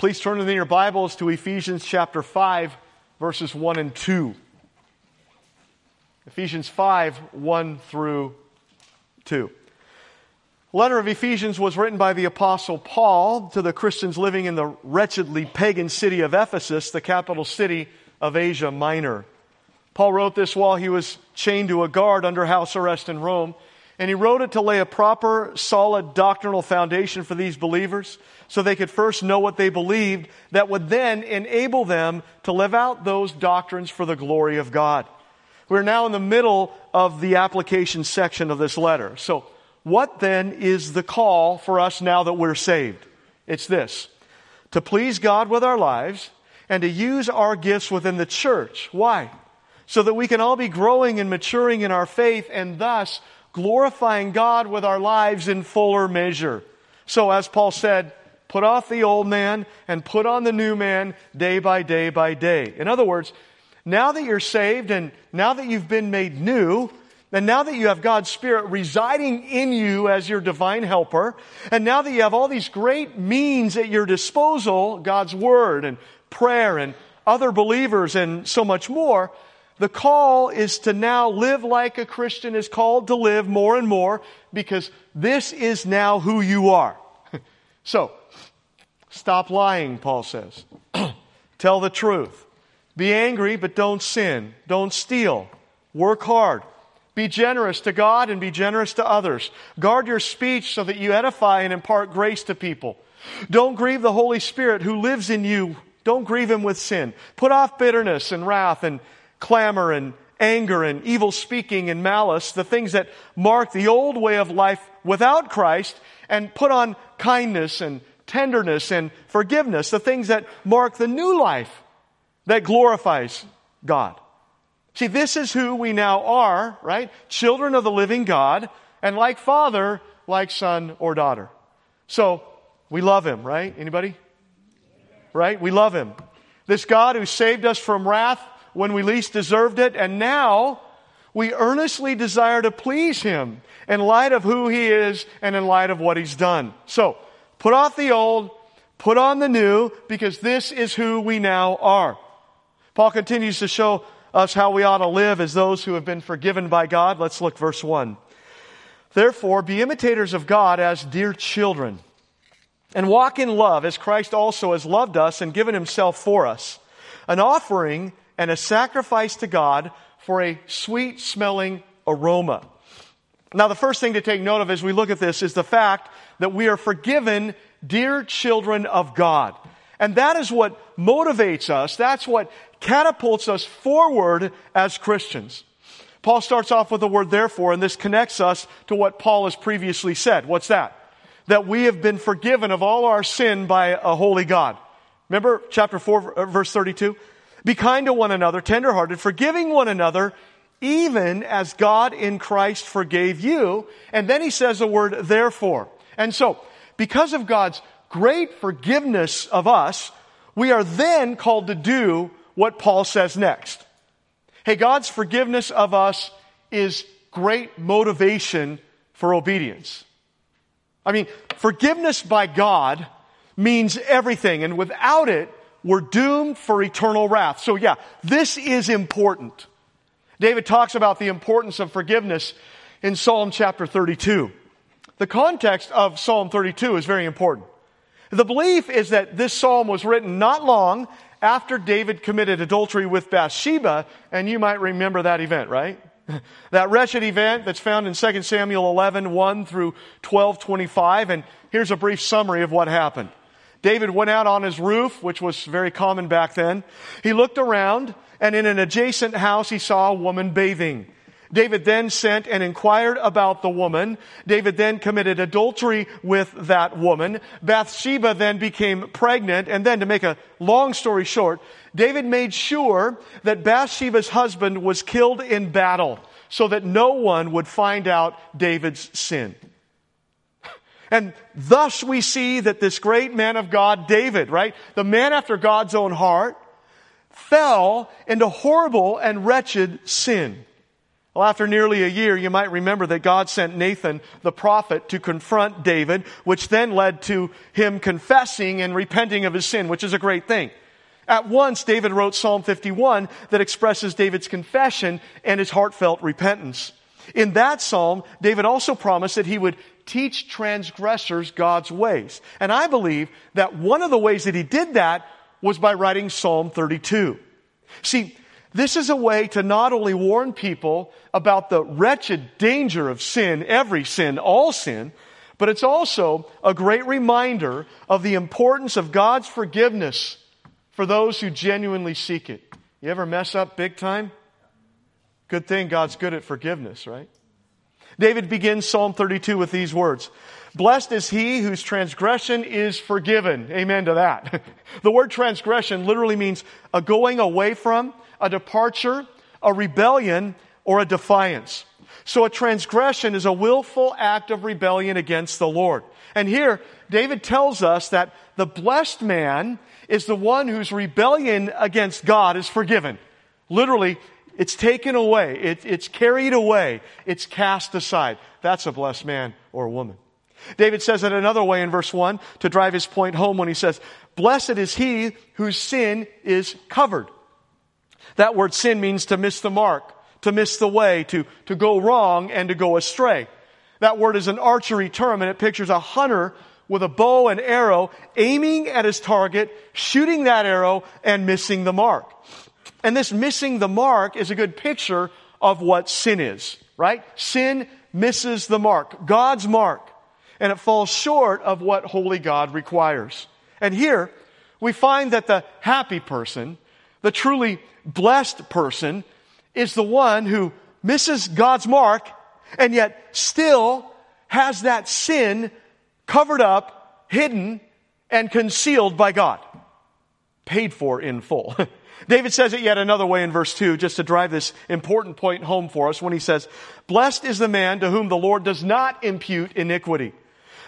Please turn in your Bibles to Ephesians chapter 5, verses 1 and 2. Ephesians 5, 1 through 2. The letter of Ephesians was written by the apostle Paul to the Christians living in the wretchedly pagan city of Ephesus, the capital city of Asia Minor. Paul wrote this while he was chained to a guard under house arrest in Rome. And he wrote it to lay a proper, solid doctrinal foundation for these believers so they could first know what they believed that would then enable them to live out those doctrines for the glory of God. We're now in the middle of the application section of this letter. So, what then is the call for us now that we're saved? It's this to please God with our lives and to use our gifts within the church. Why? So that we can all be growing and maturing in our faith and thus glorifying God with our lives in fuller measure. So, as Paul said, put off the old man and put on the new man day by day by day. In other words, now that you're saved and now that you've been made new, and now that you have God's Spirit residing in you as your divine helper, and now that you have all these great means at your disposal, God's Word and prayer and other believers and so much more, the call is to now live like a Christian is called to live more and more because this is now who you are. so, stop lying, Paul says. Tell the truth. Be angry, but don't sin. Don't steal. Work hard. Be generous to God and be generous to others. Guard your speech so that you edify and impart grace to people. Don't grieve the Holy Spirit who lives in you. Don't grieve him with sin. Put off bitterness and wrath and clamor and anger and evil speaking and malice, the things that mark the old way of life without Christ, and put on kindness and tenderness and forgiveness, the things that mark the new life that glorifies God. See, this is who we now are, right? Children of the living God, and like father, like son or daughter. So, we love him, right? Anybody? Right? We love him. This God who saved us from wrath when we least deserved it, and now we earnestly desire to please Him in light of who He is and in light of what He's done. So, put off the old, put on the new, because this is who we now are. Paul continues to show us how we ought to live as those who have been forgiven by God. Let's look verse 1. Therefore, be imitators of God as dear children, and walk in love as Christ also has loved us and given himself for us, an offering and a sacrifice to God for a sweet smelling aroma. Now, the first thing to take note of as we look at this is the fact that we are forgiven, dear children of God. And that is what motivates us. That's what catapults us forward as Christians. Paul starts off with the word therefore, and this connects us to what Paul has previously said. What's that? That we have been forgiven of all our sin by a holy God. Remember chapter 4, verse 32? Be kind to one another, tenderhearted, forgiving one another, even as God in Christ forgave you. And then he says the word therefore. And so, because of God's great forgiveness of us, we are then called to do what Paul says next. Hey, God's forgiveness of us is great motivation for obedience. I mean, forgiveness by God means everything, and without it, we're doomed for eternal wrath. So yeah, this is important. David talks about the importance of forgiveness in Psalm chapter 32. The context of Psalm 32 is very important. The belief is that this psalm was written not long after David committed adultery with Bathsheba, and you might remember that event, right? that wretched event that's found in 2 Samuel 11, 1 through 12, 25, and here's a brief summary of what happened. David went out on his roof, which was very common back then. He looked around, and in an adjacent house, he saw a woman bathing. David then sent and inquired about the woman. David then committed adultery with that woman. Bathsheba then became pregnant. And then, to make a long story short, David made sure that Bathsheba's husband was killed in battle so that no one would find out David's sin. And thus we see that this great man of God, David, right? The man after God's own heart, fell into horrible and wretched sin. Well, after nearly a year, you might remember that God sent Nathan, the prophet, to confront David, which then led to him confessing and repenting of his sin, which is a great thing. At once, David wrote Psalm 51 that expresses David's confession and his heartfelt repentance. In that psalm, David also promised that he would teach transgressors God's ways. And I believe that one of the ways that he did that was by writing Psalm 32. See, this is a way to not only warn people about the wretched danger of sin, every sin, all sin, but it's also a great reminder of the importance of God's forgiveness for those who genuinely seek it. You ever mess up big time? Good thing God's good at forgiveness, right? David begins Psalm 32 with these words. Blessed is he whose transgression is forgiven. Amen to that. the word transgression literally means a going away from, a departure, a rebellion, or a defiance. So a transgression is a willful act of rebellion against the Lord. And here, David tells us that the blessed man is the one whose rebellion against God is forgiven. Literally, it's taken away. It, it's carried away. It's cast aside. That's a blessed man or woman. David says it another way in verse 1 to drive his point home when he says, Blessed is he whose sin is covered. That word sin means to miss the mark, to miss the way, to, to go wrong and to go astray. That word is an archery term and it pictures a hunter with a bow and arrow aiming at his target, shooting that arrow and missing the mark. And this missing the mark is a good picture of what sin is, right? Sin misses the mark, God's mark, and it falls short of what holy God requires. And here we find that the happy person, the truly blessed person, is the one who misses God's mark and yet still has that sin covered up, hidden, and concealed by God. Paid for in full. David says it yet another way in verse 2, just to drive this important point home for us, when he says, Blessed is the man to whom the Lord does not impute iniquity.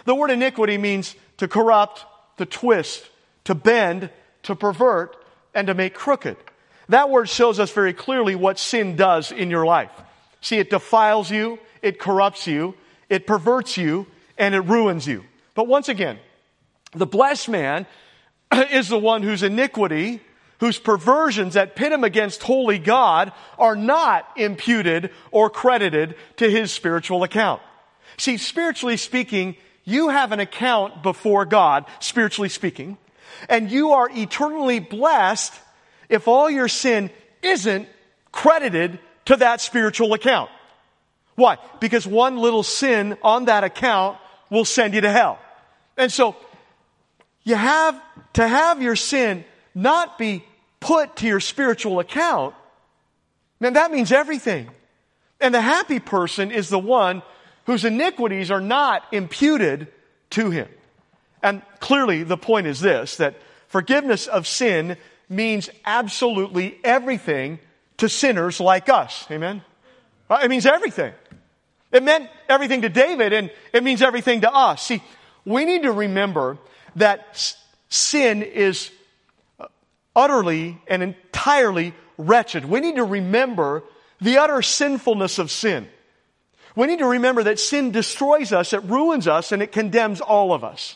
The word iniquity means to corrupt, to twist, to bend, to pervert, and to make crooked. That word shows us very clearly what sin does in your life. See, it defiles you, it corrupts you, it perverts you, and it ruins you. But once again, the blessed man is the one whose iniquity whose perversions that pit him against holy God are not imputed or credited to his spiritual account. See, spiritually speaking, you have an account before God, spiritually speaking, and you are eternally blessed if all your sin isn't credited to that spiritual account. Why? Because one little sin on that account will send you to hell. And so, you have to have your sin not be put to your spiritual account, man, that means everything. And the happy person is the one whose iniquities are not imputed to him. And clearly the point is this, that forgiveness of sin means absolutely everything to sinners like us. Amen? Uh, it means everything. It meant everything to David and it means everything to us. See, we need to remember that sin is utterly and entirely wretched. We need to remember the utter sinfulness of sin. We need to remember that sin destroys us, it ruins us, and it condemns all of us.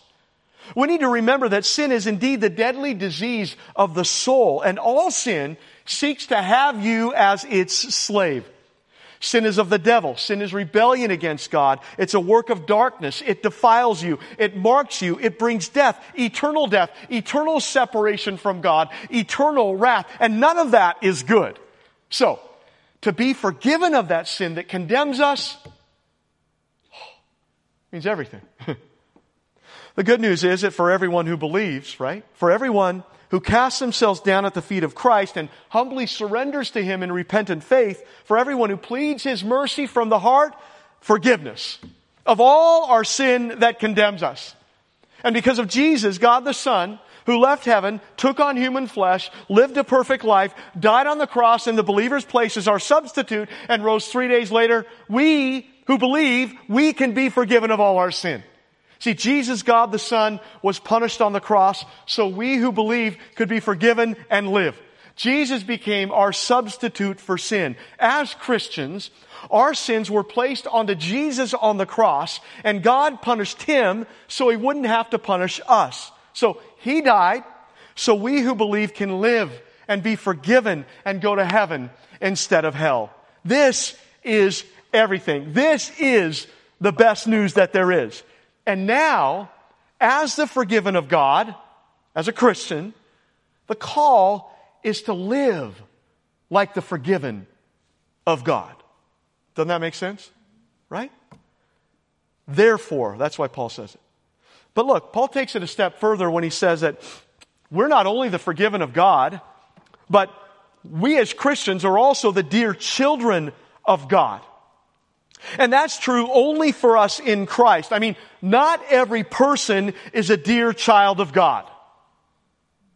We need to remember that sin is indeed the deadly disease of the soul, and all sin seeks to have you as its slave. Sin is of the devil. Sin is rebellion against God. It's a work of darkness. It defiles you. It marks you. It brings death, eternal death, eternal separation from God, eternal wrath. And none of that is good. So, to be forgiven of that sin that condemns us means everything. the good news is that for everyone who believes, right? For everyone who casts themselves down at the feet of Christ and humbly surrenders to Him in repentant faith, for everyone who pleads His mercy from the heart, forgiveness of all our sin that condemns us. And because of Jesus, God the Son, who left heaven, took on human flesh, lived a perfect life, died on the cross in the believer's place as our substitute, and rose three days later, we who believe, we can be forgiven of all our sin. See, Jesus, God the Son, was punished on the cross so we who believe could be forgiven and live. Jesus became our substitute for sin. As Christians, our sins were placed onto Jesus on the cross, and God punished him so he wouldn't have to punish us. So he died so we who believe can live and be forgiven and go to heaven instead of hell. This is everything. This is the best news that there is. And now, as the forgiven of God, as a Christian, the call is to live like the forgiven of God. Doesn't that make sense? Right? Therefore, that's why Paul says it. But look, Paul takes it a step further when he says that we're not only the forgiven of God, but we as Christians are also the dear children of God. And that's true only for us in Christ. I mean, not every person is a dear child of God.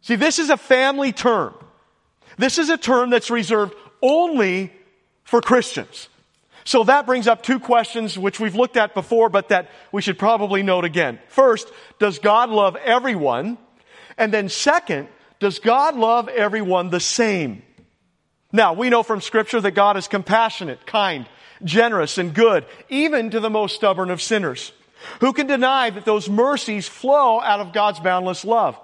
See, this is a family term. This is a term that's reserved only for Christians. So that brings up two questions which we've looked at before, but that we should probably note again. First, does God love everyone? And then second, does God love everyone the same? Now, we know from scripture that God is compassionate, kind, generous, and good, even to the most stubborn of sinners. Who can deny that those mercies flow out of God's boundless love?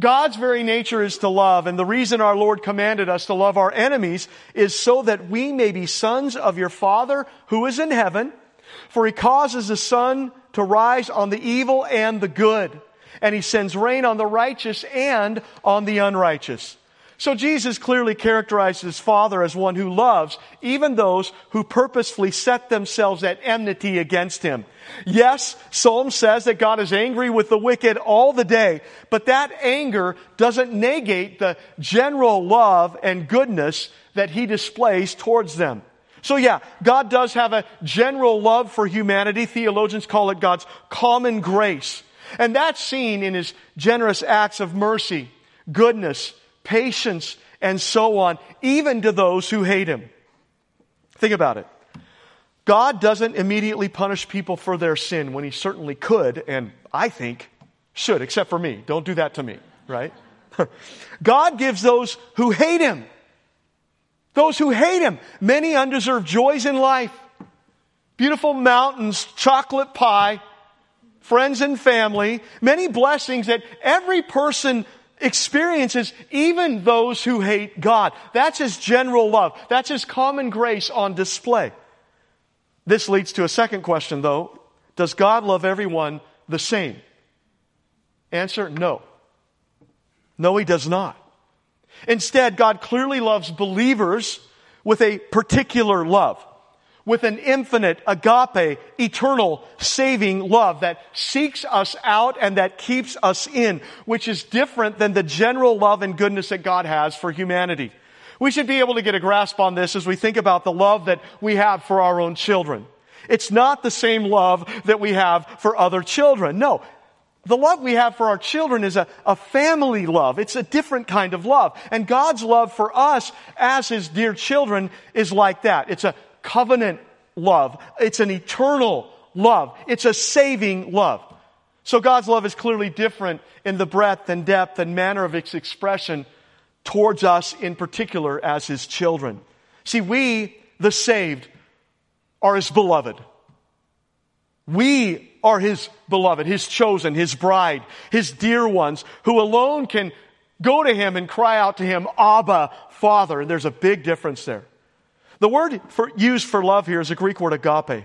God's very nature is to love, and the reason our Lord commanded us to love our enemies is so that we may be sons of your Father who is in heaven, for he causes the sun to rise on the evil and the good, and he sends rain on the righteous and on the unrighteous. So Jesus clearly characterizes his Father as one who loves even those who purposefully set themselves at enmity against him. Yes, Psalm says that God is angry with the wicked all the day, but that anger doesn't negate the general love and goodness that he displays towards them. So yeah, God does have a general love for humanity. Theologians call it God's common grace. And that's seen in his generous acts of mercy, goodness, patience, and so on, even to those who hate him. Think about it. God doesn't immediately punish people for their sin when he certainly could, and I think should, except for me. Don't do that to me, right? God gives those who hate him, those who hate him, many undeserved joys in life. Beautiful mountains, chocolate pie, friends and family, many blessings that every person experiences, even those who hate God. That's His general love. That's His common grace on display. This leads to a second question, though. Does God love everyone the same? Answer no. No, He does not. Instead, God clearly loves believers with a particular love with an infinite, agape, eternal, saving love that seeks us out and that keeps us in, which is different than the general love and goodness that God has for humanity. We should be able to get a grasp on this as we think about the love that we have for our own children. It's not the same love that we have for other children. No. The love we have for our children is a, a family love. It's a different kind of love. And God's love for us as His dear children is like that. It's a covenant love. It's an eternal love. It's a saving love. So God's love is clearly different in the breadth and depth and manner of its expression towards us in particular as His children. See, we, the saved, are His beloved. We are His beloved, His chosen, His bride, His dear ones, who alone can go to Him and cry out to Him, Abba, Father. And there's a big difference there. The word for, used for love here is a Greek word agape.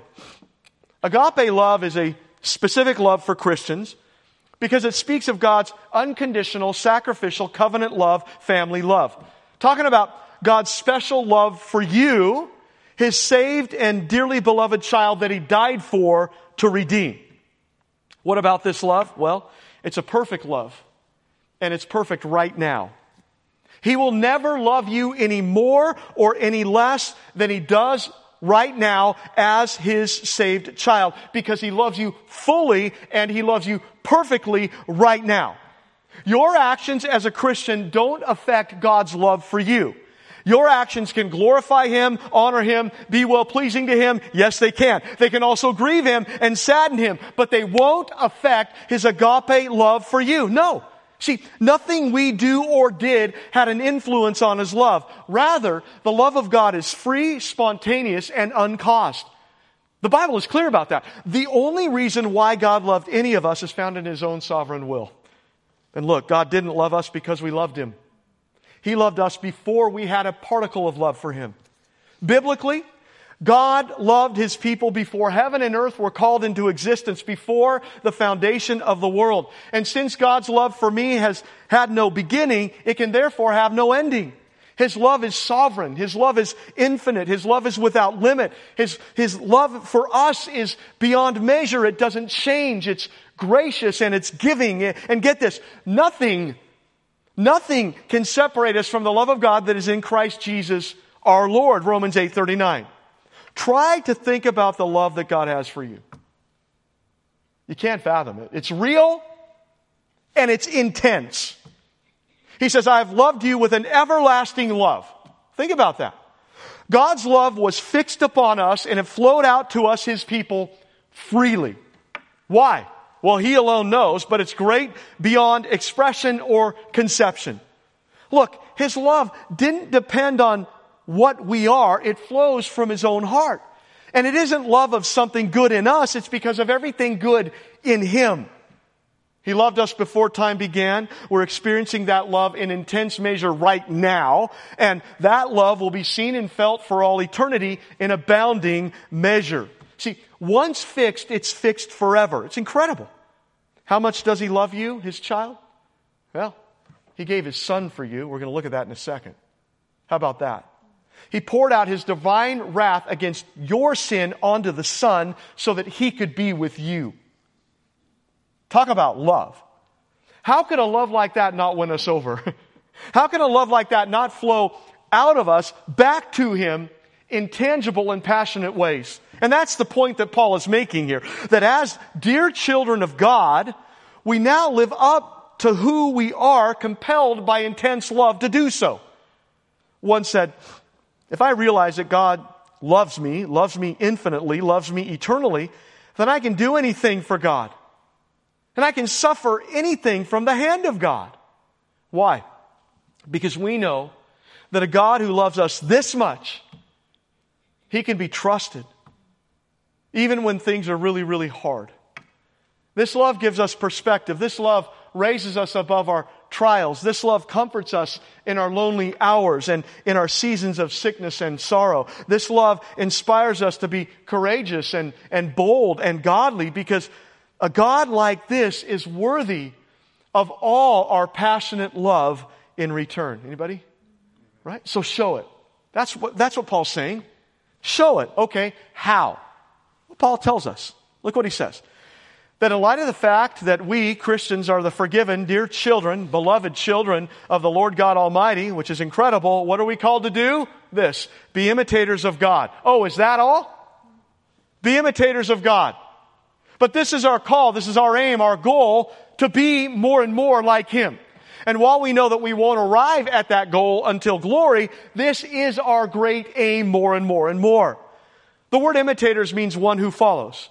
Agape love is a specific love for Christians because it speaks of God's unconditional, sacrificial, covenant love, family love. Talking about God's special love for you, his saved and dearly beloved child that he died for to redeem. What about this love? Well, it's a perfect love, and it's perfect right now. He will never love you any more or any less than he does right now as his saved child because he loves you fully and he loves you perfectly right now. Your actions as a Christian don't affect God's love for you. Your actions can glorify Him, honor Him, be well pleasing to Him. Yes, they can. They can also grieve Him and sadden Him, but they won't affect His agape love for you. No. See, nothing we do or did had an influence on his love. Rather, the love of God is free, spontaneous, and uncaused. The Bible is clear about that. The only reason why God loved any of us is found in his own sovereign will. And look, God didn't love us because we loved him. He loved us before we had a particle of love for him. Biblically, God loved his people before heaven and earth were called into existence, before the foundation of the world. And since God's love for me has had no beginning, it can therefore have no ending. His love is sovereign. His love is infinite. His love is without limit. His, his love for us is beyond measure. It doesn't change. It's gracious and it's giving. And get this, nothing, nothing can separate us from the love of God that is in Christ Jesus our Lord. Romans 8 39. Try to think about the love that God has for you. You can't fathom it. It's real and it's intense. He says, I have loved you with an everlasting love. Think about that. God's love was fixed upon us and it flowed out to us, His people, freely. Why? Well, He alone knows, but it's great beyond expression or conception. Look, His love didn't depend on what we are, it flows from His own heart. And it isn't love of something good in us, it's because of everything good in Him. He loved us before time began. We're experiencing that love in intense measure right now. And that love will be seen and felt for all eternity in abounding measure. See, once fixed, it's fixed forever. It's incredible. How much does he love you, his child? Well, he gave his son for you. We're going to look at that in a second. How about that? He poured out his divine wrath against your sin onto the Son so that he could be with you. Talk about love. How could a love like that not win us over? How can a love like that not flow out of us back to him in tangible and passionate ways? And that's the point that Paul is making here. That as dear children of God, we now live up to who we are compelled by intense love to do so. One said, if I realize that God loves me, loves me infinitely, loves me eternally, then I can do anything for God. And I can suffer anything from the hand of God. Why? Because we know that a God who loves us this much, He can be trusted, even when things are really, really hard. This love gives us perspective. This love raises us above our trials. This love comforts us in our lonely hours and in our seasons of sickness and sorrow. This love inspires us to be courageous and, and bold and godly because a God like this is worthy of all our passionate love in return. Anybody? Right? So show it. That's what, that's what Paul's saying. Show it. Okay. How? Paul tells us. Look what he says that in light of the fact that we, Christians, are the forgiven, dear children, beloved children of the Lord God Almighty, which is incredible, what are we called to do? This. Be imitators of God. Oh, is that all? Be imitators of God. But this is our call, this is our aim, our goal, to be more and more like Him. And while we know that we won't arrive at that goal until glory, this is our great aim more and more and more. The word imitators means one who follows.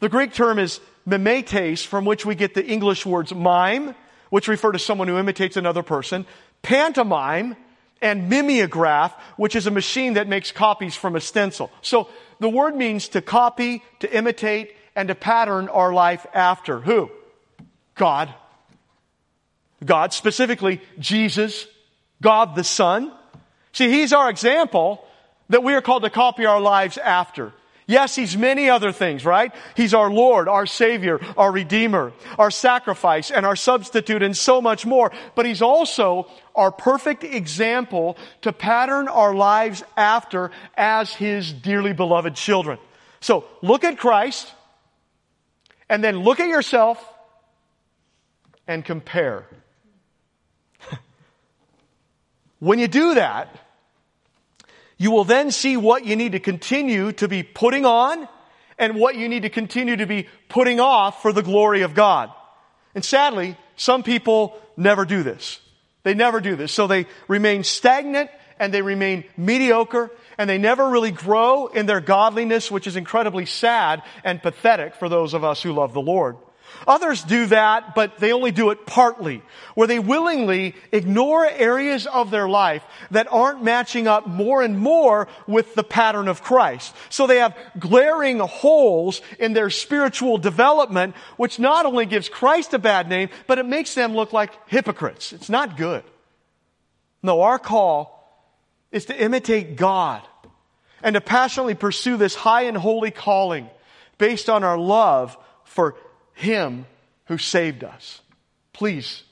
The Greek term is mimetes, from which we get the English words mime, which refer to someone who imitates another person, pantomime, and mimeograph, which is a machine that makes copies from a stencil. So the word means to copy, to imitate, and to pattern our life after. Who? God. God, specifically Jesus, God the Son. See, He's our example that we are called to copy our lives after. Yes, He's many other things, right? He's our Lord, our Savior, our Redeemer, our sacrifice, and our substitute, and so much more. But He's also our perfect example to pattern our lives after as His dearly beloved children. So look at Christ, and then look at yourself and compare. when you do that, you will then see what you need to continue to be putting on and what you need to continue to be putting off for the glory of God. And sadly, some people never do this. They never do this. So they remain stagnant and they remain mediocre and they never really grow in their godliness, which is incredibly sad and pathetic for those of us who love the Lord. Others do that, but they only do it partly, where they willingly ignore areas of their life that aren't matching up more and more with the pattern of Christ. So they have glaring holes in their spiritual development, which not only gives Christ a bad name, but it makes them look like hypocrites. It's not good. No, our call is to imitate God and to passionately pursue this high and holy calling based on our love for him who saved us. Please,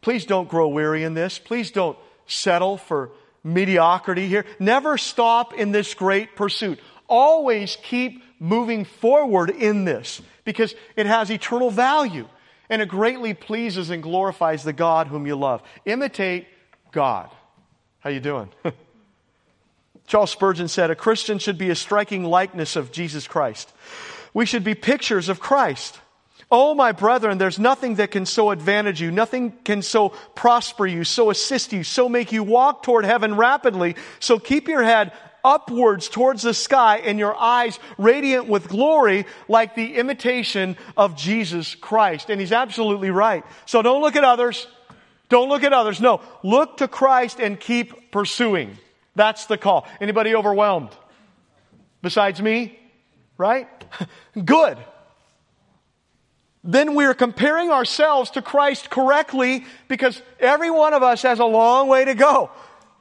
please don't grow weary in this. Please don't settle for mediocrity here. Never stop in this great pursuit. Always keep moving forward in this because it has eternal value and it greatly pleases and glorifies the God whom you love. Imitate God. How you doing? Charles Spurgeon said, a Christian should be a striking likeness of Jesus Christ. We should be pictures of Christ. Oh, my brethren, there's nothing that can so advantage you, nothing can so prosper you, so assist you, so make you walk toward heaven rapidly. So keep your head upwards towards the sky and your eyes radiant with glory like the imitation of Jesus Christ. And he's absolutely right. So don't look at others. Don't look at others. No, look to Christ and keep pursuing. That's the call. Anybody overwhelmed? Besides me? Right? Good. Then we're comparing ourselves to Christ correctly because every one of us has a long way to go.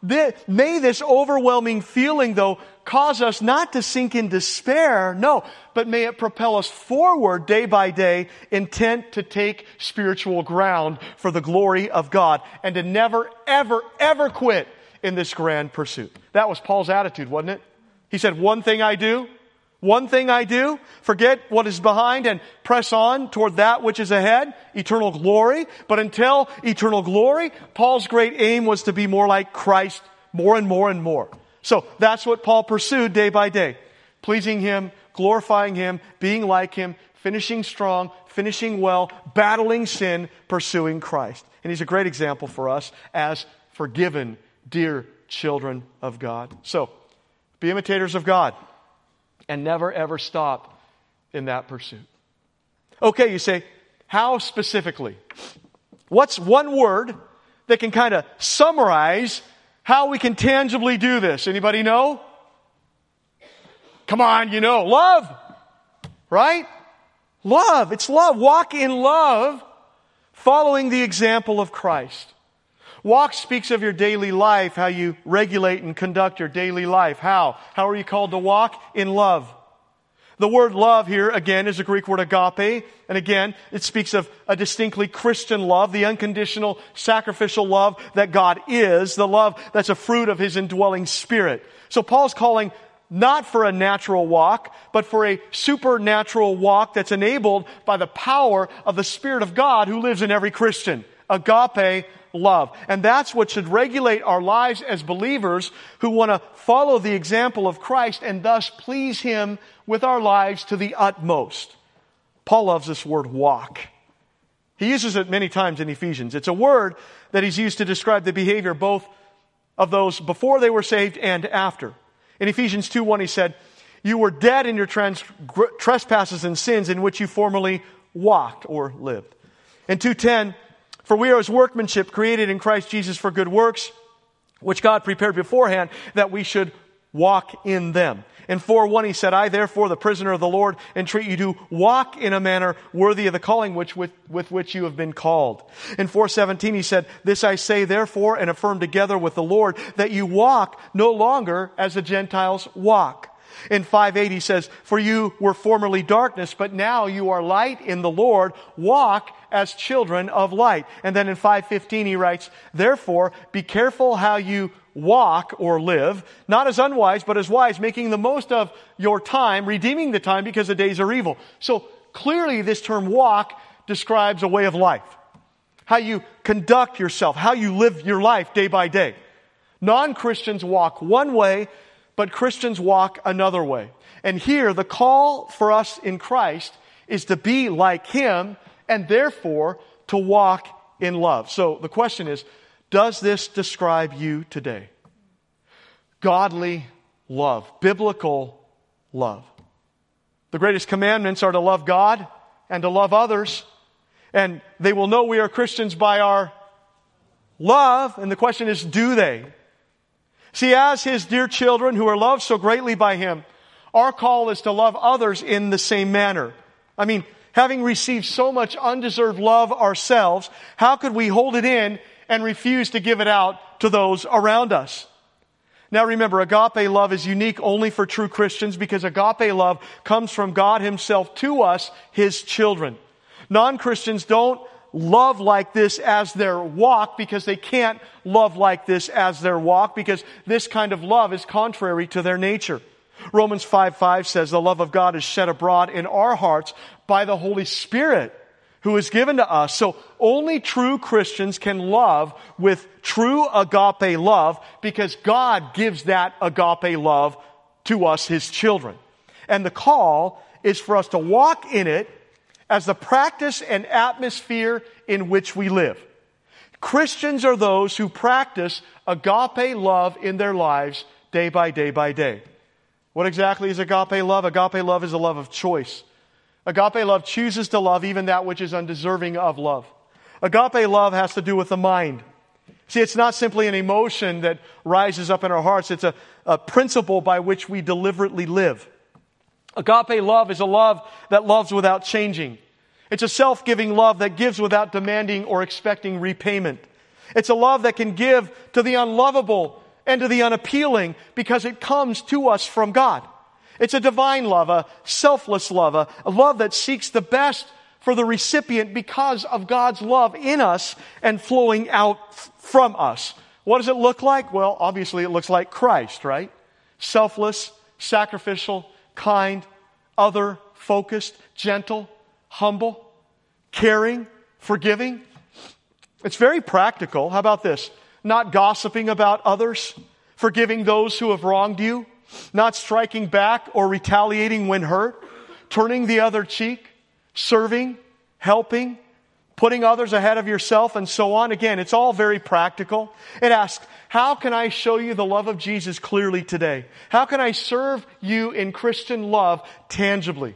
May this overwhelming feeling, though, cause us not to sink in despair, no, but may it propel us forward day by day, intent to take spiritual ground for the glory of God and to never, ever, ever quit in this grand pursuit. That was Paul's attitude, wasn't it? He said, One thing I do, one thing I do, forget what is behind and press on toward that which is ahead, eternal glory. But until eternal glory, Paul's great aim was to be more like Christ more and more and more. So that's what Paul pursued day by day. Pleasing Him, glorifying Him, being like Him, finishing strong, finishing well, battling sin, pursuing Christ. And He's a great example for us as forgiven, dear children of God. So, be imitators of God and never ever stop in that pursuit. Okay, you say, how specifically? What's one word that can kind of summarize how we can tangibly do this? Anybody know? Come on, you know, love. Right? Love. It's love. Walk in love, following the example of Christ. Walk speaks of your daily life, how you regulate and conduct your daily life. How? How are you called to walk? In love. The word love here, again, is a Greek word agape. And again, it speaks of a distinctly Christian love, the unconditional sacrificial love that God is, the love that's a fruit of His indwelling spirit. So Paul's calling not for a natural walk, but for a supernatural walk that's enabled by the power of the Spirit of God who lives in every Christian. Agape love. And that's what should regulate our lives as believers who want to follow the example of Christ and thus please Him with our lives to the utmost. Paul loves this word walk. He uses it many times in Ephesians. It's a word that he's used to describe the behavior both of those before they were saved and after. In Ephesians 2 1, he said, You were dead in your trans- trespasses and sins in which you formerly walked or lived. In 210, for we are his workmanship created in Christ Jesus for good works, which God prepared beforehand that we should walk in them. In 4 1, he said, I therefore, the prisoner of the Lord, entreat you to walk in a manner worthy of the calling which, with, with which you have been called. In 417, he said, This I say therefore and affirm together with the Lord, that you walk no longer as the Gentiles walk in 5.8 he says, For you were formerly darkness, but now you are light in the Lord. Walk as children of light. And then in 5.15 he writes, Therefore, be careful how you walk or live, not as unwise, but as wise, making the most of your time, redeeming the time because the days are evil. So clearly this term walk describes a way of life. How you conduct yourself, how you live your life day by day. Non-Christians walk one way, but Christians walk another way. And here, the call for us in Christ is to be like Him and therefore to walk in love. So the question is, does this describe you today? Godly love, biblical love. The greatest commandments are to love God and to love others. And they will know we are Christians by our love. And the question is, do they? See, as his dear children who are loved so greatly by him, our call is to love others in the same manner. I mean, having received so much undeserved love ourselves, how could we hold it in and refuse to give it out to those around us? Now remember, agape love is unique only for true Christians because agape love comes from God Himself to us, His children. Non-Christians don't love like this as their walk because they can't love like this as their walk because this kind of love is contrary to their nature. Romans 5 5 says the love of God is shed abroad in our hearts by the Holy Spirit who is given to us. So only true Christians can love with true agape love because God gives that agape love to us, His children. And the call is for us to walk in it as the practice and atmosphere in which we live. Christians are those who practice agape love in their lives day by day by day. What exactly is agape love? Agape love is a love of choice. Agape love chooses to love even that which is undeserving of love. Agape love has to do with the mind. See, it's not simply an emotion that rises up in our hearts, it's a, a principle by which we deliberately live. Agape love is a love that loves without changing. It's a self giving love that gives without demanding or expecting repayment. It's a love that can give to the unlovable and to the unappealing because it comes to us from God. It's a divine love, a selfless love, a, a love that seeks the best for the recipient because of God's love in us and flowing out from us. What does it look like? Well, obviously it looks like Christ, right? Selfless, sacrificial, kind, other focused, gentle, humble, caring, forgiving. It's very practical. How about this? Not gossiping about others, forgiving those who have wronged you, not striking back or retaliating when hurt, turning the other cheek, serving, helping, putting others ahead of yourself, and so on. Again, it's all very practical. It asks, how can I show you the love of Jesus clearly today? How can I serve you in Christian love tangibly?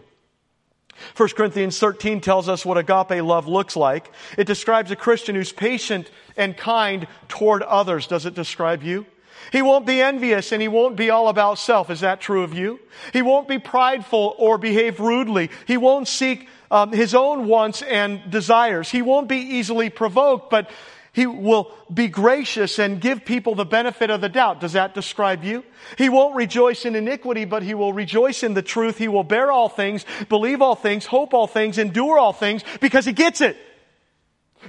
1 Corinthians 13 tells us what agape love looks like. It describes a Christian who's patient and kind toward others. Does it describe you? He won't be envious and he won't be all about self. Is that true of you? He won't be prideful or behave rudely. He won't seek um, his own wants and desires. He won't be easily provoked, but he will be gracious and give people the benefit of the doubt. Does that describe you? He won't rejoice in iniquity, but he will rejoice in the truth. He will bear all things, believe all things, hope all things, endure all things because he gets it.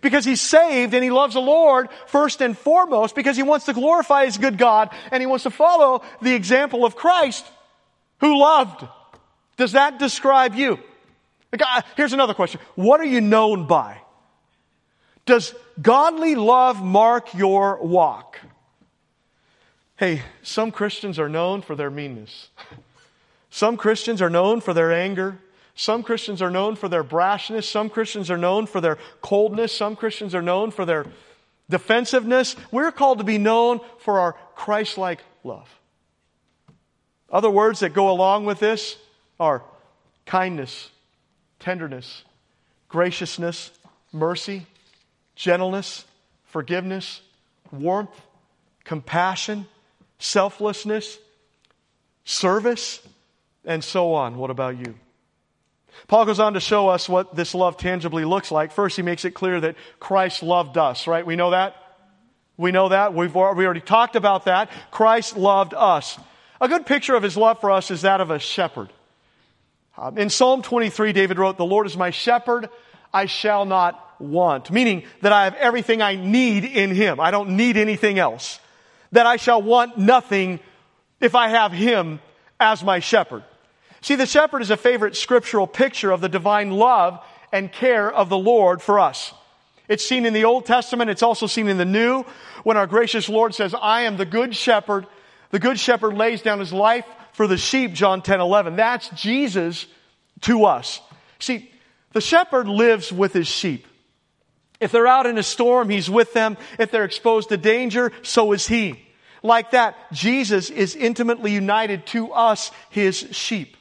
Because he's saved and he loves the Lord first and foremost because he wants to glorify his good God and he wants to follow the example of Christ who loved. Does that describe you? Uh, here's another question. What are you known by? Does godly love mark your walk? Hey, some Christians are known for their meanness. Some Christians are known for their anger. Some Christians are known for their brashness. Some Christians are known for their coldness. Some Christians are known for their defensiveness. We're called to be known for our Christ like love. Other words that go along with this are kindness, tenderness, graciousness, mercy, gentleness, forgiveness, warmth, compassion, selflessness, service, and so on. What about you? Paul goes on to show us what this love tangibly looks like. First, he makes it clear that Christ loved us, right? We know that? We know that. We've we already talked about that. Christ loved us. A good picture of his love for us is that of a shepherd. Um, in Psalm 23, David wrote, The Lord is my shepherd, I shall not want. Meaning that I have everything I need in Him. I don't need anything else. That I shall want nothing if I have Him as my shepherd. See, the shepherd is a favorite scriptural picture of the divine love and care of the Lord for us. It's seen in the Old Testament. It's also seen in the New when our gracious Lord says, I am the good shepherd. The good shepherd lays down his life for the sheep, John 10 11. That's Jesus to us. See, the shepherd lives with his sheep. If they're out in a storm, he's with them. If they're exposed to danger, so is he. Like that, Jesus is intimately united to us, his sheep.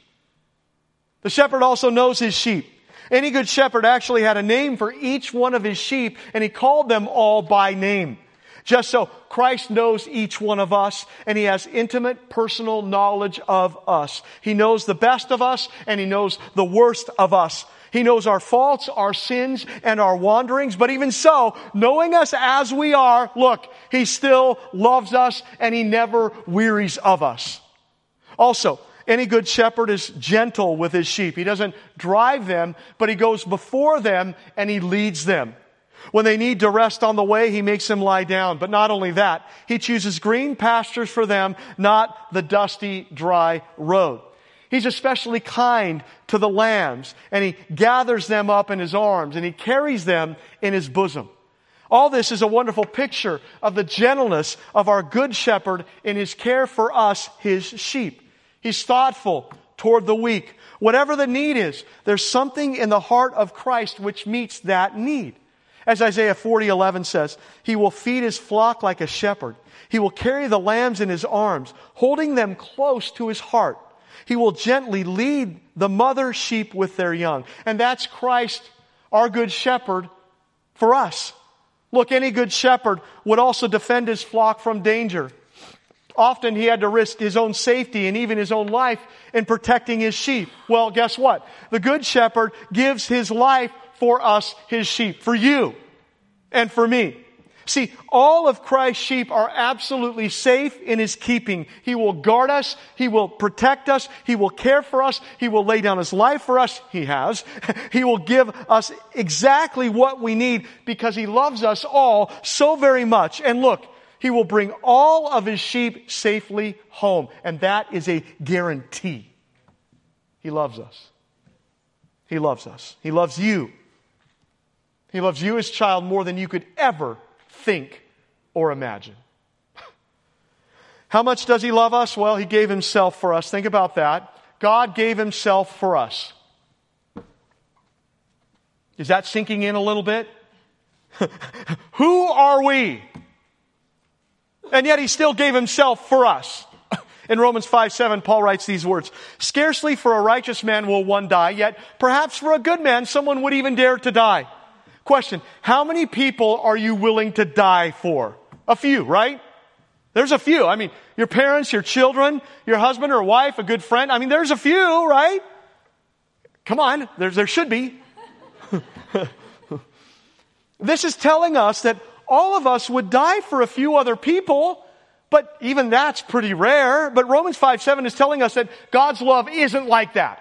The shepherd also knows his sheep. Any good shepherd actually had a name for each one of his sheep, and he called them all by name. Just so Christ knows each one of us, and he has intimate personal knowledge of us. He knows the best of us, and he knows the worst of us. He knows our faults, our sins, and our wanderings. But even so, knowing us as we are, look, He still loves us and He never wearies of us. Also, any good shepherd is gentle with his sheep. He doesn't drive them, but he goes before them and he leads them. When they need to rest on the way, he makes them lie down. But not only that, he chooses green pastures for them, not the dusty, dry road. He's especially kind to the lambs, and he gathers them up in his arms, and he carries them in his bosom. All this is a wonderful picture of the gentleness of our good shepherd in his care for us, his sheep. He's thoughtful toward the weak. Whatever the need is, there's something in the heart of Christ which meets that need. As Isaiah 40, 11 says, He will feed His flock like a shepherd. He will carry the lambs in His arms, holding them close to His heart. He will gently lead the mother sheep with their young. And that's Christ, our good shepherd, for us. Look, any good shepherd would also defend his flock from danger. Often he had to risk his own safety and even his own life in protecting his sheep. Well, guess what? The good shepherd gives his life for us, his sheep, for you and for me. See, all of Christ's sheep are absolutely safe in his keeping. He will guard us. He will protect us. He will care for us. He will lay down his life for us. He has. He will give us exactly what we need because he loves us all so very much. And look, he will bring all of his sheep safely home. And that is a guarantee. He loves us. He loves us. He loves you. He loves you as child more than you could ever think or imagine. How much does he love us? Well, he gave himself for us. Think about that. God gave himself for us. Is that sinking in a little bit? Who are we? And yet he still gave himself for us. In Romans 5 7, Paul writes these words Scarcely for a righteous man will one die, yet perhaps for a good man someone would even dare to die. Question How many people are you willing to die for? A few, right? There's a few. I mean, your parents, your children, your husband or wife, a good friend. I mean, there's a few, right? Come on, there's, there should be. this is telling us that all of us would die for a few other people, but even that's pretty rare. But Romans 5 7 is telling us that God's love isn't like that.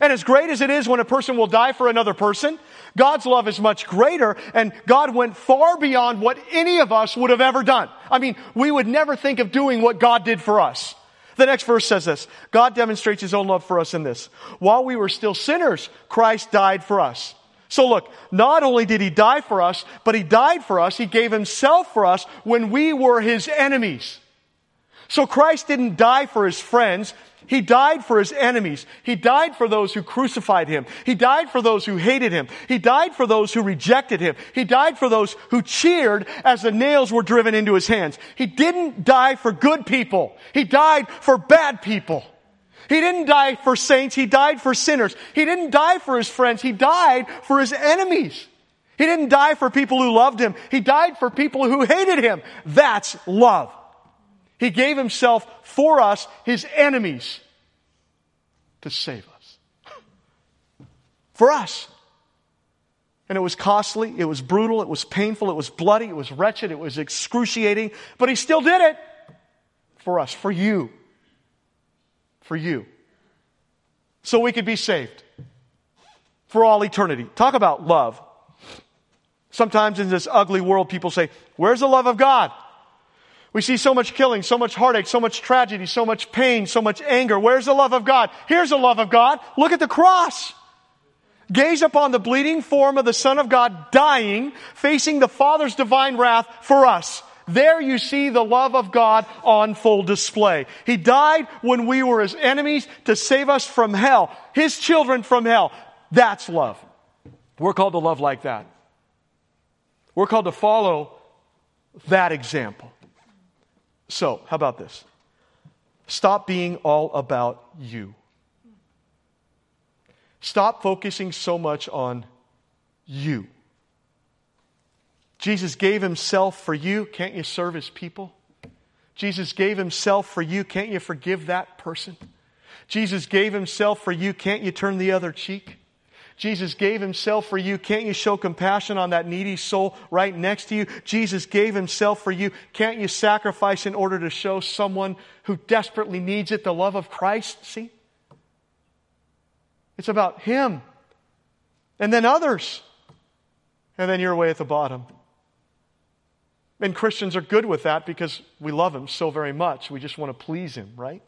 And as great as it is when a person will die for another person, God's love is much greater, and God went far beyond what any of us would have ever done. I mean, we would never think of doing what God did for us. The next verse says this God demonstrates his own love for us in this. While we were still sinners, Christ died for us. So look, not only did he die for us, but he died for us, he gave himself for us when we were his enemies. So Christ didn't die for his friends. He died for his enemies. He died for those who crucified him. He died for those who hated him. He died for those who rejected him. He died for those who cheered as the nails were driven into his hands. He didn't die for good people. He died for bad people. He didn't die for saints, he died for sinners. He didn't die for his friends, he died for his enemies. He didn't die for people who loved him, he died for people who hated him. That's love. He gave himself for us, his enemies, to save us. For us. And it was costly, it was brutal, it was painful, it was bloody, it was wretched, it was excruciating, but he still did it for us, for you for you. So we could be saved for all eternity. Talk about love. Sometimes in this ugly world, people say, Where's the love of God? We see so much killing, so much heartache, so much tragedy, so much pain, so much anger. Where's the love of God? Here's the love of God. Look at the cross. Gaze upon the bleeding form of the Son of God dying, facing the Father's divine wrath for us. There you see the love of God on full display. He died when we were his enemies to save us from hell, his children from hell. That's love. We're called to love like that. We're called to follow that example. So, how about this? Stop being all about you. Stop focusing so much on you. Jesus gave himself for you. Can't you serve his people? Jesus gave himself for you. Can't you forgive that person? Jesus gave himself for you. Can't you turn the other cheek? Jesus gave himself for you. Can't you show compassion on that needy soul right next to you? Jesus gave himself for you. Can't you sacrifice in order to show someone who desperately needs it the love of Christ? See? It's about him. And then others. And then you're way at the bottom. And Christians are good with that because we love him so very much. We just want to please him, right?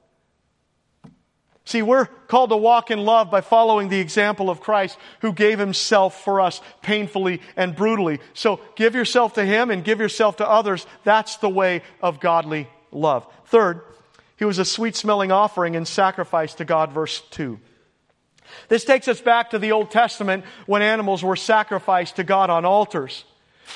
See, we're called to walk in love by following the example of Christ who gave himself for us painfully and brutally. So give yourself to him and give yourself to others. That's the way of godly love. Third, he was a sweet smelling offering and sacrifice to God, verse 2. This takes us back to the Old Testament when animals were sacrificed to God on altars.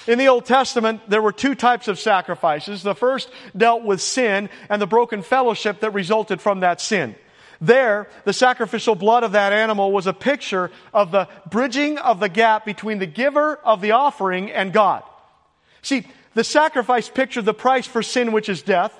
In the Old Testament, there were two types of sacrifices. The first dealt with sin and the broken fellowship that resulted from that sin. There, the sacrificial blood of that animal was a picture of the bridging of the gap between the giver of the offering and God. See, the sacrifice pictured the price for sin, which is death.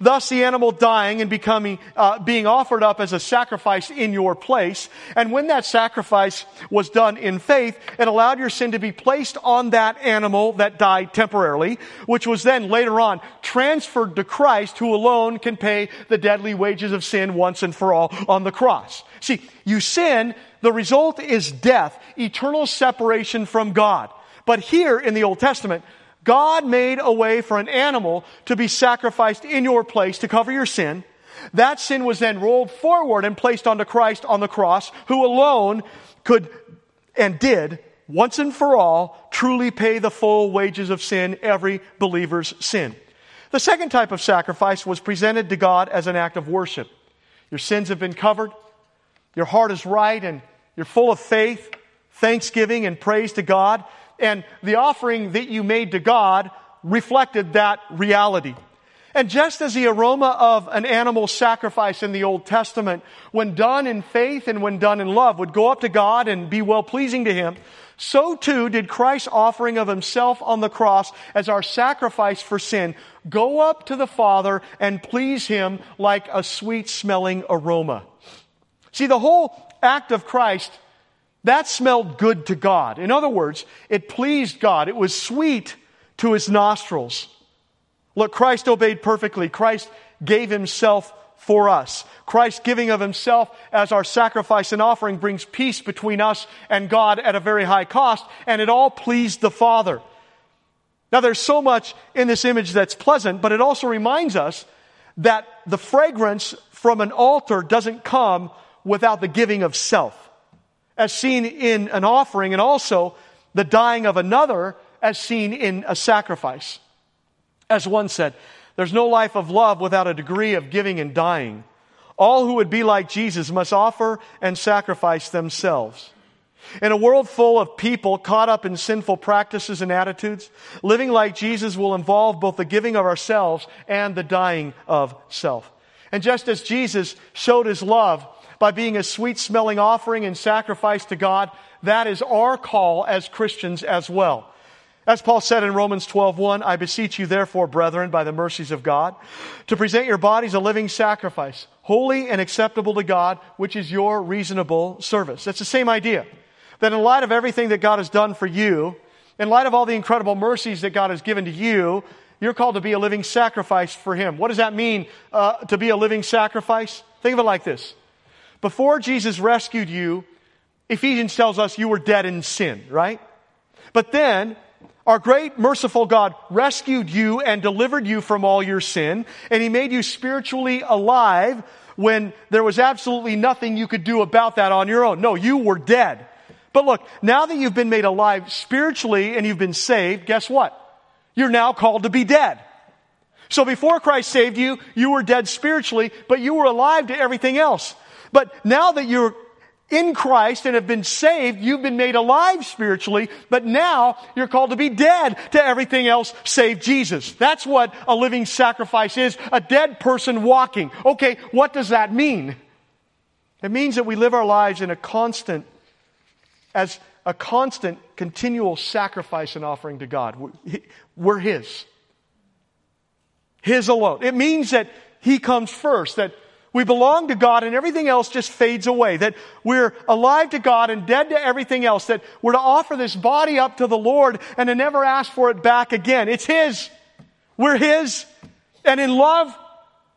Thus, the animal dying and becoming, uh, being offered up as a sacrifice in your place. And when that sacrifice was done in faith, it allowed your sin to be placed on that animal that died temporarily, which was then later on transferred to Christ, who alone can pay the deadly wages of sin once and for all on the cross. See, you sin, the result is death, eternal separation from God. But here in the Old Testament, God made a way for an animal to be sacrificed in your place to cover your sin. That sin was then rolled forward and placed onto Christ on the cross, who alone could and did once and for all truly pay the full wages of sin, every believer's sin. The second type of sacrifice was presented to God as an act of worship. Your sins have been covered, your heart is right, and you're full of faith, thanksgiving, and praise to God and the offering that you made to God reflected that reality. And just as the aroma of an animal sacrifice in the Old Testament, when done in faith and when done in love, would go up to God and be well pleasing to Him, so too did Christ's offering of Himself on the cross as our sacrifice for sin go up to the Father and please Him like a sweet smelling aroma. See, the whole act of Christ that smelled good to God. In other words, it pleased God. It was sweet to his nostrils. Look, Christ obeyed perfectly. Christ gave himself for us. Christ giving of himself as our sacrifice and offering brings peace between us and God at a very high cost, and it all pleased the Father. Now, there's so much in this image that's pleasant, but it also reminds us that the fragrance from an altar doesn't come without the giving of self as seen in an offering, and also the dying of another as seen in a sacrifice. As one said, there's no life of love without a degree of giving and dying. All who would be like Jesus must offer and sacrifice themselves. In a world full of people caught up in sinful practices and attitudes, living like Jesus will involve both the giving of ourselves and the dying of self. And just as Jesus showed his love by being a sweet smelling offering and sacrifice to God. That is our call as Christians as well. As Paul said in Romans 12:1, I beseech you therefore, brethren, by the mercies of God, to present your bodies a living sacrifice, holy and acceptable to God, which is your reasonable service. That's the same idea. That in light of everything that God has done for you, in light of all the incredible mercies that God has given to you, you're called to be a living sacrifice for Him. What does that mean, uh, to be a living sacrifice? Think of it like this. Before Jesus rescued you, Ephesians tells us you were dead in sin, right? But then, our great merciful God rescued you and delivered you from all your sin, and He made you spiritually alive when there was absolutely nothing you could do about that on your own. No, you were dead. But look, now that you've been made alive spiritually and you've been saved, guess what? You're now called to be dead. So before Christ saved you, you were dead spiritually, but you were alive to everything else. But now that you're in Christ and have been saved, you've been made alive spiritually, but now you're called to be dead to everything else save Jesus. That's what a living sacrifice is, a dead person walking. Okay, what does that mean? It means that we live our lives in a constant as a constant, continual sacrifice and offering to God. We're His. His alone. It means that He comes first, that we belong to God and everything else just fades away. That we're alive to God and dead to everything else. That we're to offer this body up to the Lord and to never ask for it back again. It's His. We're His. And in love,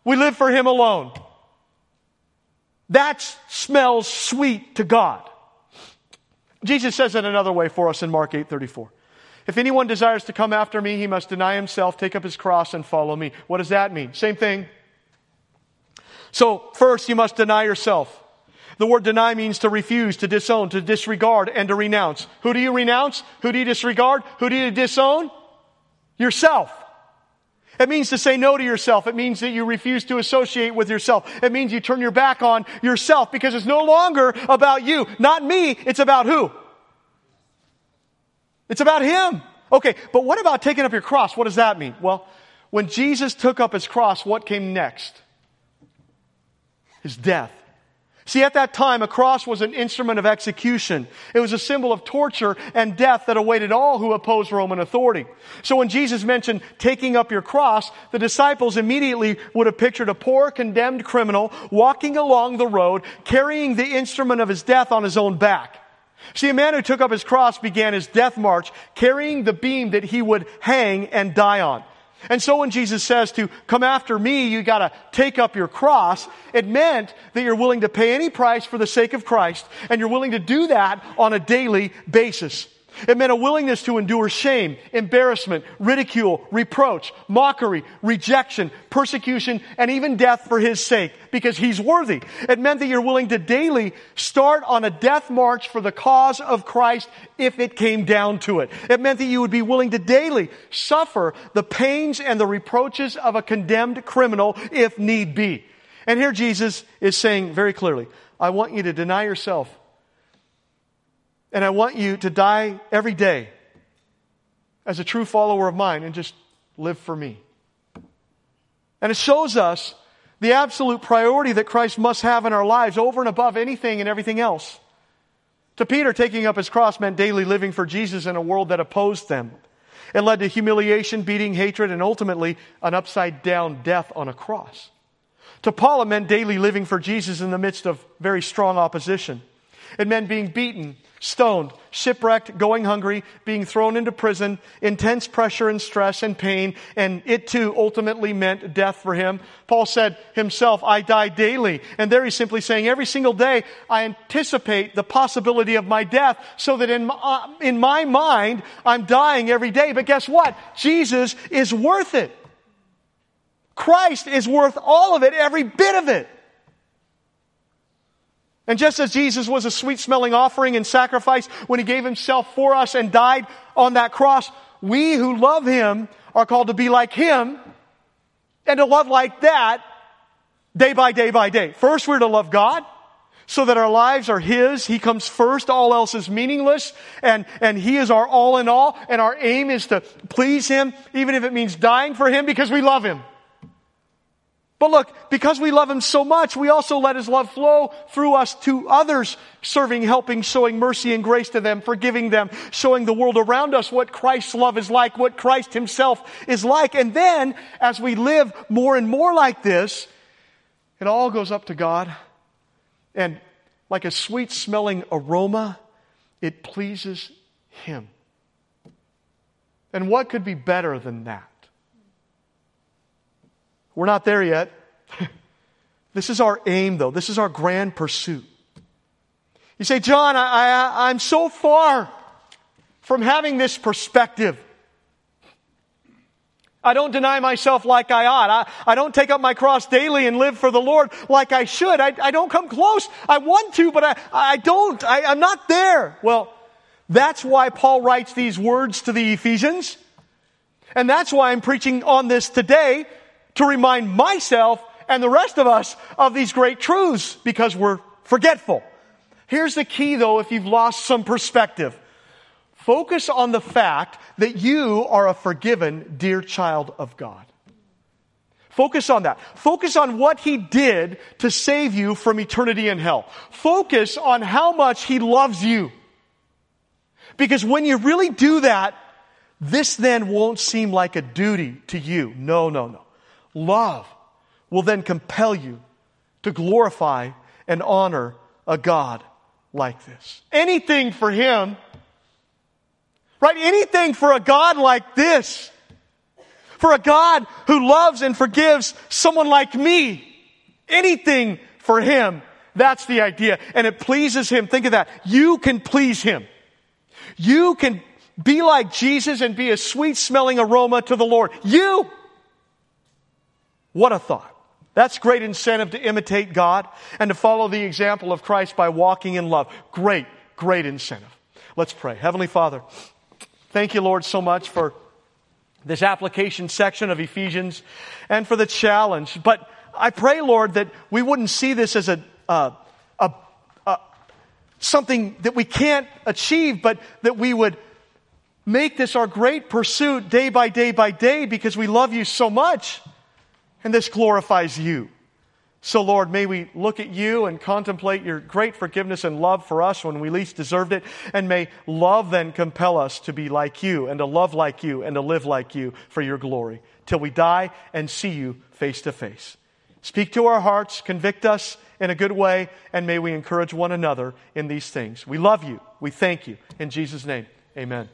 we live for Him alone. That smells sweet to God. Jesus says it another way for us in Mark 8:34. If anyone desires to come after me, he must deny himself, take up his cross and follow me. What does that mean? Same thing. So, first you must deny yourself. The word deny means to refuse, to disown, to disregard, and to renounce. Who do you renounce? Who do you disregard? Who do you disown? Yourself. It means to say no to yourself. It means that you refuse to associate with yourself. It means you turn your back on yourself because it's no longer about you. Not me. It's about who? It's about Him. Okay, but what about taking up your cross? What does that mean? Well, when Jesus took up His cross, what came next? His death. See, at that time, a cross was an instrument of execution. It was a symbol of torture and death that awaited all who opposed Roman authority. So when Jesus mentioned taking up your cross, the disciples immediately would have pictured a poor, condemned criminal walking along the road, carrying the instrument of his death on his own back. See, a man who took up his cross began his death march carrying the beam that he would hang and die on. And so when Jesus says to come after me, you gotta take up your cross, it meant that you're willing to pay any price for the sake of Christ, and you're willing to do that on a daily basis. It meant a willingness to endure shame, embarrassment, ridicule, reproach, mockery, rejection, persecution, and even death for His sake, because He's worthy. It meant that you're willing to daily start on a death march for the cause of Christ if it came down to it. It meant that you would be willing to daily suffer the pains and the reproaches of a condemned criminal if need be. And here Jesus is saying very clearly, I want you to deny yourself and I want you to die every day as a true follower of mine and just live for me. And it shows us the absolute priority that Christ must have in our lives over and above anything and everything else. To Peter, taking up his cross meant daily living for Jesus in a world that opposed them. It led to humiliation, beating, hatred, and ultimately an upside down death on a cross. To Paul, it meant daily living for Jesus in the midst of very strong opposition. It meant being beaten, stoned, shipwrecked, going hungry, being thrown into prison, intense pressure and stress and pain, and it too ultimately meant death for him. Paul said himself, I die daily. And there he's simply saying, every single day I anticipate the possibility of my death so that in my, in my mind I'm dying every day. But guess what? Jesus is worth it. Christ is worth all of it, every bit of it. And just as Jesus was a sweet smelling offering and sacrifice when he gave himself for us and died on that cross, we who love him are called to be like him and to love like that day by day by day. First, we're to love God so that our lives are His. He comes first. All else is meaningless. And, and He is our all in all. And our aim is to please Him, even if it means dying for Him because we love Him. But look, because we love Him so much, we also let His love flow through us to others, serving, helping, showing mercy and grace to them, forgiving them, showing the world around us what Christ's love is like, what Christ Himself is like. And then, as we live more and more like this, it all goes up to God. And like a sweet smelling aroma, it pleases Him. And what could be better than that? We're not there yet. this is our aim, though. This is our grand pursuit. You say, John, I, I, I'm so far from having this perspective. I don't deny myself like I ought. I, I don't take up my cross daily and live for the Lord like I should. I, I don't come close. I want to, but I, I don't. I, I'm not there. Well, that's why Paul writes these words to the Ephesians. And that's why I'm preaching on this today to remind myself and the rest of us of these great truths because we're forgetful. Here's the key though if you've lost some perspective. Focus on the fact that you are a forgiven, dear child of God. Focus on that. Focus on what He did to save you from eternity in hell. Focus on how much He loves you. Because when you really do that, this then won't seem like a duty to you. No, no, no. Love will then compel you to glorify and honor a God like this. Anything for Him, right? Anything for a God like this. For a God who loves and forgives someone like me. Anything for Him. That's the idea. And it pleases Him. Think of that. You can please Him. You can be like Jesus and be a sweet smelling aroma to the Lord. You! What a thought. That's great incentive to imitate God and to follow the example of Christ by walking in love. Great, great incentive. Let's pray. Heavenly Father, thank you, Lord, so much for this application section of Ephesians and for the challenge. But I pray, Lord, that we wouldn't see this as a, a, a something that we can't achieve, but that we would make this our great pursuit day by day by day because we love you so much. And this glorifies you. So, Lord, may we look at you and contemplate your great forgiveness and love for us when we least deserved it. And may love then compel us to be like you and to love like you and to live like you for your glory till we die and see you face to face. Speak to our hearts, convict us in a good way, and may we encourage one another in these things. We love you. We thank you. In Jesus' name, amen.